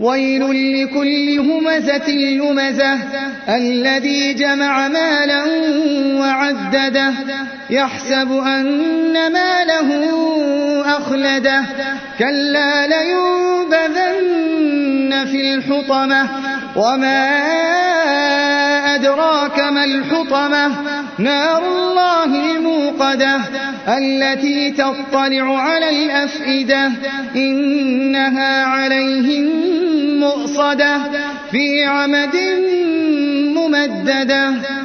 ويل لكل همزة لمزة الذي جمع مالا وعدده يحسب أن ماله أخلده كلا لينبذن في الحطمة وما أدراك ما الحطمة نار الله الموقدة التي تطلع على الأفئدة إنها عليهم مؤصدة في عمد ممددة.